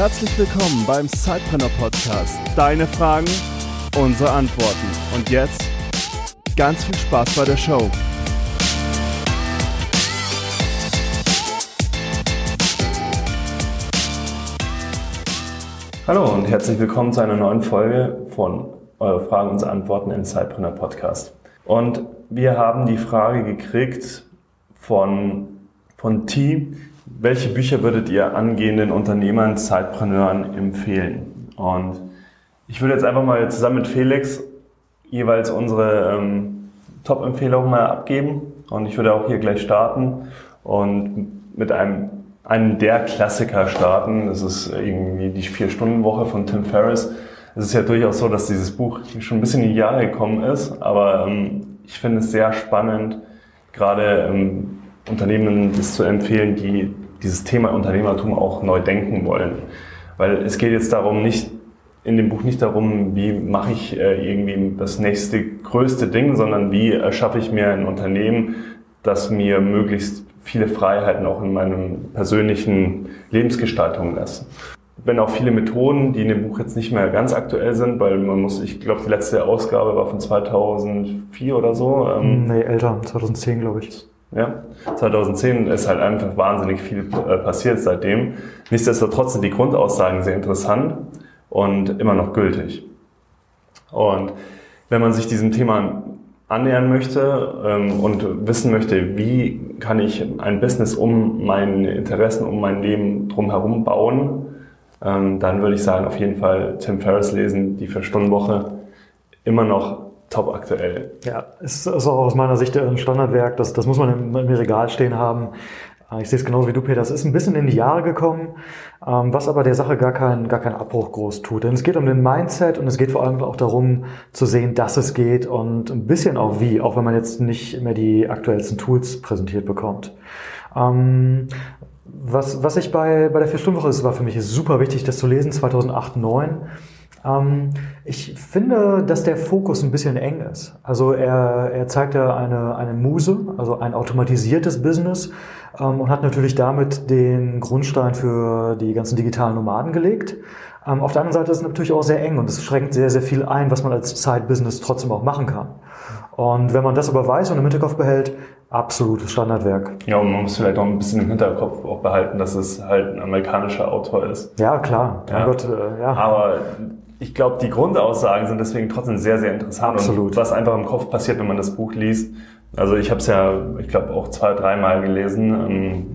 Herzlich willkommen beim Sidepreneur Podcast. Deine Fragen, unsere Antworten. Und jetzt ganz viel Spaß bei der Show. Hallo und herzlich willkommen zu einer neuen Folge von Eure Fragen, unsere Antworten im Sidepreneur Podcast. Und wir haben die Frage gekriegt von, von T, welche Bücher würdet ihr angehenden Unternehmern, Zeitpreneuren empfehlen? Und ich würde jetzt einfach mal zusammen mit Felix jeweils unsere ähm, Top-Empfehlungen mal abgeben. Und ich würde auch hier gleich starten und mit einem, einem der Klassiker starten. Das ist irgendwie die Vier-Stunden-Woche von Tim Ferriss. Es ist ja durchaus so, dass dieses Buch schon ein bisschen in die Jahre gekommen ist, aber ähm, ich finde es sehr spannend, gerade ähm, Unternehmen das zu empfehlen, die dieses Thema Unternehmertum auch neu denken wollen. Weil es geht jetzt darum, nicht in dem Buch nicht darum, wie mache ich äh, irgendwie das nächste größte Ding, sondern wie erschaffe ich mir ein Unternehmen, das mir möglichst viele Freiheiten auch in meinem persönlichen Lebensgestaltung lässt. Wenn auch viele Methoden, die in dem Buch jetzt nicht mehr ganz aktuell sind, weil man muss, ich glaube, die letzte Ausgabe war von 2004 oder so. Ähm, nee, älter, 2010 glaube ich. Ja, 2010 ist halt einfach wahnsinnig viel äh, passiert seitdem. Nichtsdestotrotz sind die Grundaussagen sehr interessant und immer noch gültig. Und wenn man sich diesem Thema annähern möchte ähm, und wissen möchte, wie kann ich ein Business um meine Interessen, um mein Leben drumherum bauen, ähm, dann würde ich sagen, auf jeden Fall Tim Ferriss lesen, die Vier-Stunden-Woche, immer noch top aktuell. Ja, ist, ist auch aus meiner Sicht ein Standardwerk, das, das muss man im, im Regal stehen haben. Ich sehe es genauso wie du, Peter. Es ist ein bisschen in die Jahre gekommen, ähm, was aber der Sache gar keinen gar keinen Abbruch groß tut. Denn es geht um den Mindset und es geht vor allem auch darum zu sehen, dass es geht und ein bisschen auch wie, auch wenn man jetzt nicht mehr die aktuellsten Tools präsentiert bekommt. Ähm, was, was ich bei, bei der Vier-Stunden-Woche ist, war für mich super wichtig, das zu lesen, 2008, 2009 ähm, ich finde, dass der Fokus ein bisschen eng ist. Also er, er zeigt ja eine, eine Muse, also ein automatisiertes Business ähm, und hat natürlich damit den Grundstein für die ganzen digitalen Nomaden gelegt. Ähm, auf der anderen Seite ist es natürlich auch sehr eng und es schränkt sehr, sehr viel ein, was man als Side-Business trotzdem auch machen kann. Und wenn man das aber weiß und im Hinterkopf behält, absolutes Standardwerk. Ja, und man muss vielleicht auch ein bisschen im Hinterkopf auch behalten, dass es halt ein amerikanischer Autor ist. Ja, klar. Ja. Gott, äh, ja. Aber ich glaube, die Grundaussagen sind deswegen trotzdem sehr, sehr interessant. Absolut. Und was einfach im Kopf passiert, wenn man das Buch liest. Also ich habe es ja, ich glaube, auch zwei, dreimal gelesen. Ähm,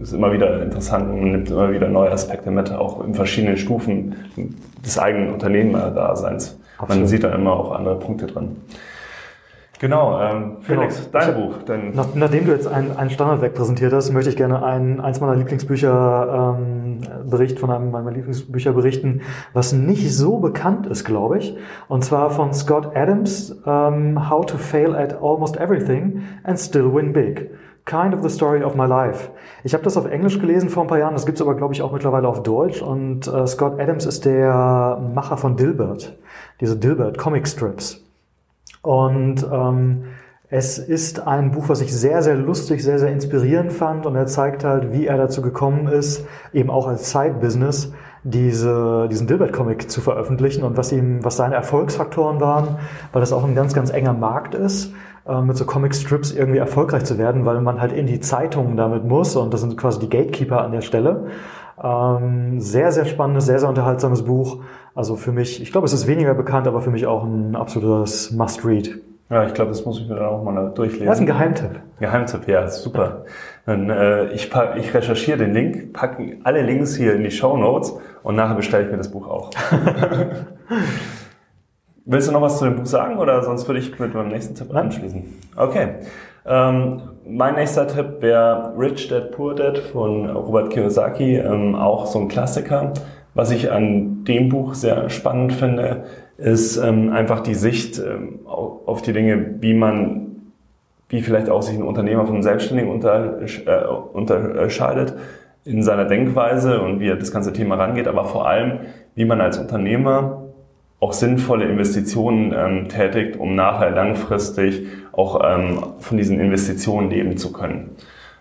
ist immer wieder interessant und nimmt immer wieder neue Aspekte mit, auch in verschiedenen Stufen des eigenen Unternehmerdaseins. Man sieht da immer auch andere Punkte drin. Genau, ähm, Felix, genau. dein Buch. Dein Nach, nachdem du jetzt ein, ein Standardwerk präsentiert hast, möchte ich gerne ein, eins meiner Lieblingsbücher ähm, Bericht von einem meiner Lieblingsbücher berichten, was nicht so bekannt ist, glaube ich. Und zwar von Scott Adams, ähm, How to Fail at Almost Everything and Still Win Big. Kind of the Story of My Life. Ich habe das auf Englisch gelesen vor ein paar Jahren, das gibt's aber, glaube ich, auch mittlerweile auf Deutsch. Und äh, Scott Adams ist der Macher von Dilbert, diese Dilbert Comic Strips. Und ähm, es ist ein Buch, was ich sehr, sehr lustig, sehr, sehr inspirierend fand und er zeigt halt, wie er dazu gekommen ist, eben auch als Side-Business diese, diesen Dilbert-Comic zu veröffentlichen und was ihm, was seine Erfolgsfaktoren waren, weil das auch ein ganz, ganz enger Markt ist, äh, mit so Comic-Strips irgendwie erfolgreich zu werden, weil man halt in die Zeitungen damit muss und das sind quasi die Gatekeeper an der Stelle. Ähm, sehr, sehr spannendes, sehr, sehr unterhaltsames Buch. Also für mich, ich glaube, es ist weniger bekannt, aber für mich auch ein absolutes Must-Read. Ja, ich glaube, das muss ich mir dann auch mal durchlesen. Das ist ein Geheimtipp. Geheimtipp, ja, super. Dann, äh, ich, pack, ich recherchiere den Link, packe alle Links hier in die Show Notes und nachher bestelle ich mir das Buch auch. Willst du noch was zu dem Buch sagen oder sonst würde ich mit meinem nächsten Tipp anschließen? Okay. Ähm, mein nächster Tipp wäre Rich Dad Poor Dad von Robert Kiyosaki, ähm, auch so ein Klassiker. Was ich an dem Buch sehr spannend finde, ist ähm, einfach die Sicht ähm, auf die Dinge, wie man, wie vielleicht auch sich ein Unternehmer von einem Selbstständigen unter, äh, unterscheidet in seiner Denkweise und wie er das ganze Thema rangeht, aber vor allem, wie man als Unternehmer auch sinnvolle Investitionen ähm, tätigt, um nachher langfristig auch ähm, von diesen Investitionen leben zu können.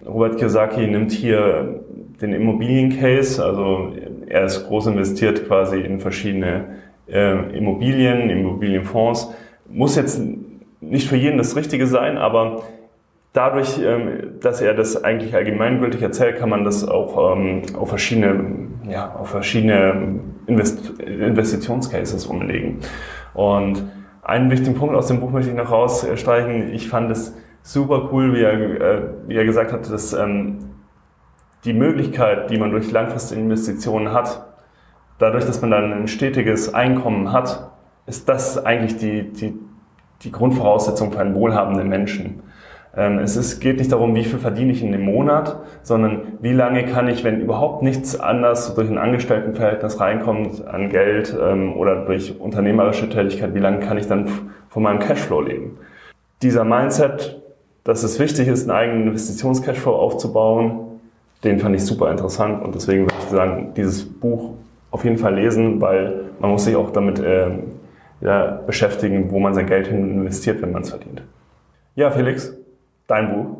Robert Kiyosaki nimmt hier den Immobiliencase, also er ist groß investiert quasi in verschiedene äh, Immobilien, Immobilienfonds. Muss jetzt nicht für jeden das Richtige sein, aber dadurch, ähm, dass er das eigentlich allgemeingültig erzählt, kann man das auch ähm, auf verschiedene, ja, auf verschiedene Invest Investitionscases umlegen. Und einen wichtigen Punkt aus dem Buch möchte ich noch rausstreichen. Ich fand es super cool, wie er, äh, wie er gesagt hat, dass ähm, die Möglichkeit, die man durch langfristige Investitionen hat, dadurch, dass man dann ein stetiges Einkommen hat, ist das eigentlich die, die, die Grundvoraussetzung für einen wohlhabenden Menschen. Ähm, es ist, geht nicht darum, wie viel verdiene ich in dem Monat, sondern wie lange kann ich, wenn überhaupt nichts anders durch ein Angestelltenverhältnis reinkommt an Geld ähm, oder durch unternehmerische Tätigkeit, wie lange kann ich dann von meinem Cashflow leben. Dieser Mindset, dass es wichtig ist, einen eigenen Investitionscashflow aufzubauen, den fand ich super interessant und deswegen würde ich sagen, dieses Buch auf jeden Fall lesen, weil man muss sich auch damit äh, ja, beschäftigen, wo man sein Geld hin investiert, wenn man es verdient. Ja, Felix, Dein Buch?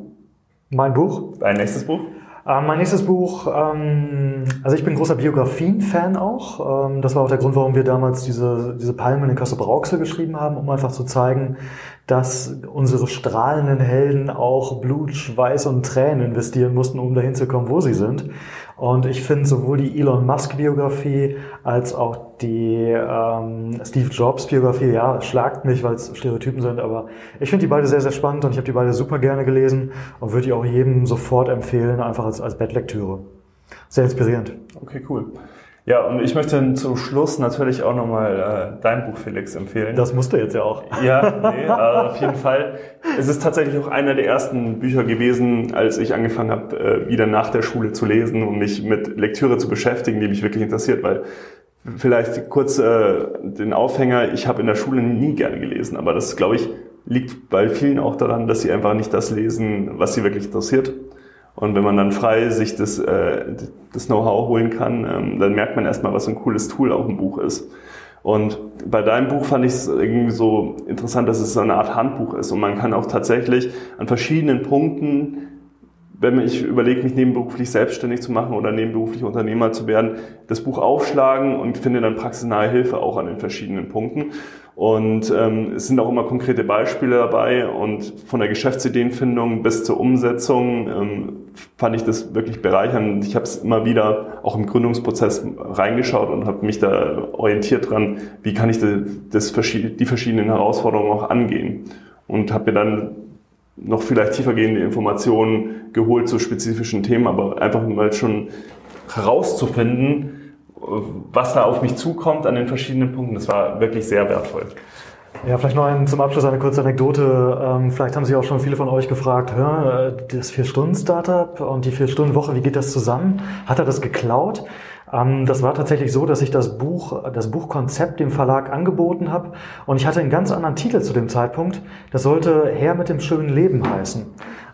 Mein Buch? Dein nächstes Buch? Äh, mein nächstes Buch, ähm, also ich bin großer Biografien-Fan auch. Ähm, das war auch der Grund, warum wir damals diese, diese Palmen in Kassel Brauxel geschrieben haben, um einfach zu zeigen, dass unsere strahlenden Helden auch Blut, Schweiß und Tränen investieren mussten, um dahin zu kommen, wo sie sind. Und ich finde sowohl die Elon Musk-Biografie als auch die ähm, Steve Jobs-Biografie, ja, schlagt mich, weil es Stereotypen sind, aber ich finde die beide sehr, sehr spannend und ich habe die beide super gerne gelesen und würde die auch jedem sofort empfehlen, einfach als, als Bettlektüre. Sehr inspirierend. Okay, cool. Ja, und ich möchte zum Schluss natürlich auch nochmal äh, dein Buch, Felix, empfehlen. Das musst du jetzt ja auch. Ja, nee, äh, auf jeden Fall. Es ist tatsächlich auch einer der ersten Bücher gewesen, als ich angefangen habe, äh, wieder nach der Schule zu lesen und mich mit Lektüre zu beschäftigen, die mich wirklich interessiert, weil vielleicht kurz äh, den Aufhänger, ich habe in der Schule nie gerne gelesen, aber das, glaube ich, liegt bei vielen auch daran, dass sie einfach nicht das lesen, was sie wirklich interessiert. Und wenn man dann frei sich das, äh, das Know-how holen kann, ähm, dann merkt man erstmal, was ein cooles Tool auch ein Buch ist. Und bei deinem Buch fand ich es irgendwie so interessant, dass es so eine Art Handbuch ist und man kann auch tatsächlich an verschiedenen Punkten wenn ich überlege, mich nebenberuflich selbstständig zu machen oder nebenberuflich Unternehmer zu werden, das Buch aufschlagen und finde dann praxisnahe Hilfe auch an den verschiedenen Punkten. Und ähm, es sind auch immer konkrete Beispiele dabei und von der Geschäftsideenfindung bis zur Umsetzung ähm, fand ich das wirklich bereichernd. Ich habe es immer wieder auch im Gründungsprozess reingeschaut und habe mich da orientiert dran, wie kann ich das, das, die verschiedenen Herausforderungen auch angehen. Und habe mir dann noch vielleicht tiefergehende Informationen geholt zu spezifischen Themen, aber einfach mal schon herauszufinden, was da auf mich zukommt an den verschiedenen Punkten, das war wirklich sehr wertvoll. Ja, vielleicht noch ein, zum Abschluss eine kurze Anekdote. Ähm, vielleicht haben sich auch schon viele von euch gefragt, das Vier-Stunden-Startup und die Vier-Stunden-Woche, wie geht das zusammen? Hat er das geklaut? Ähm, das war tatsächlich so, dass ich das Buch, das Buchkonzept dem Verlag angeboten habe und ich hatte einen ganz anderen Titel zu dem Zeitpunkt. Das sollte Herr mit dem schönen Leben heißen.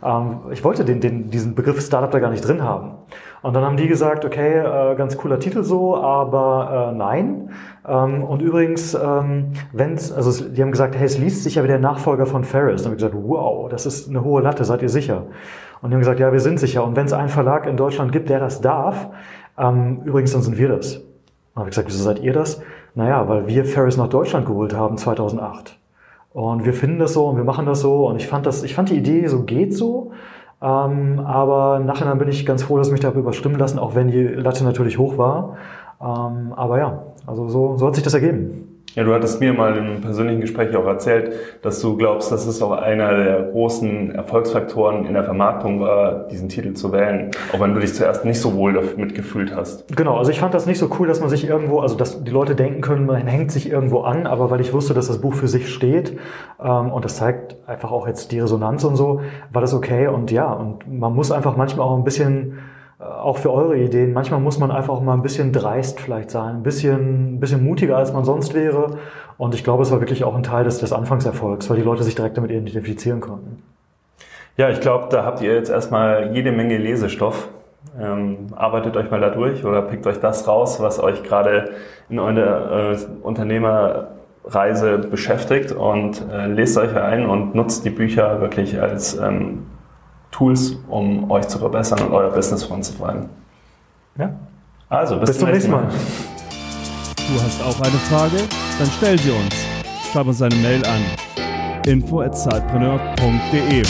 Ähm, ich wollte den, den, diesen Begriff Startup da gar nicht drin haben. Und dann haben die gesagt, okay, äh, ganz cooler Titel so, aber äh, nein. Ähm, und übrigens, ähm, wenn's, also die haben gesagt, hey, es liest sich ja wie der Nachfolger von Ferris. Dann habe ich gesagt, wow, das ist eine hohe Latte, seid ihr sicher? Und die haben gesagt, ja, wir sind sicher. Und wenn es einen Verlag in Deutschland gibt, der das darf, ähm, übrigens, dann sind wir das. Dann habe ich gesagt, wieso seid ihr das? Naja, weil wir Ferris nach Deutschland geholt haben 2008. Und wir finden das so und wir machen das so. Und ich fand das, ich fand die Idee so geht so. Ähm, aber nachher bin ich ganz froh, dass mich darüber stimmen lassen, auch wenn die Latte natürlich hoch war. Ähm, aber ja, also so, so hat sich das ergeben. Ja, du hattest mir mal im persönlichen Gespräch auch erzählt, dass du glaubst, dass es auch einer der großen Erfolgsfaktoren in der Vermarktung war, diesen Titel zu wählen, auch wenn du dich zuerst nicht so wohl damit gefühlt hast. Genau, also ich fand das nicht so cool, dass man sich irgendwo, also dass die Leute denken können, man hängt sich irgendwo an, aber weil ich wusste, dass das Buch für sich steht ähm, und das zeigt einfach auch jetzt die Resonanz und so, war das okay und ja, und man muss einfach manchmal auch ein bisschen auch für eure Ideen. Manchmal muss man einfach auch mal ein bisschen dreist vielleicht sein, ein bisschen, ein bisschen mutiger, als man sonst wäre. Und ich glaube, es war wirklich auch ein Teil des, des Anfangserfolgs, weil die Leute sich direkt damit identifizieren konnten. Ja, ich glaube, da habt ihr jetzt erstmal jede Menge Lesestoff. Ähm, arbeitet euch mal da durch oder pickt euch das raus, was euch gerade in eurer äh, Unternehmerreise beschäftigt und äh, lest euch ein und nutzt die Bücher wirklich als ähm, Tools, um euch zu verbessern und euer Business voranzutreiben. Ja. Also, bis, Bis zum nächsten Mal. Du hast auch eine Frage? Dann stell sie uns. Schreib uns eine Mail an info@zeitpreneur.de.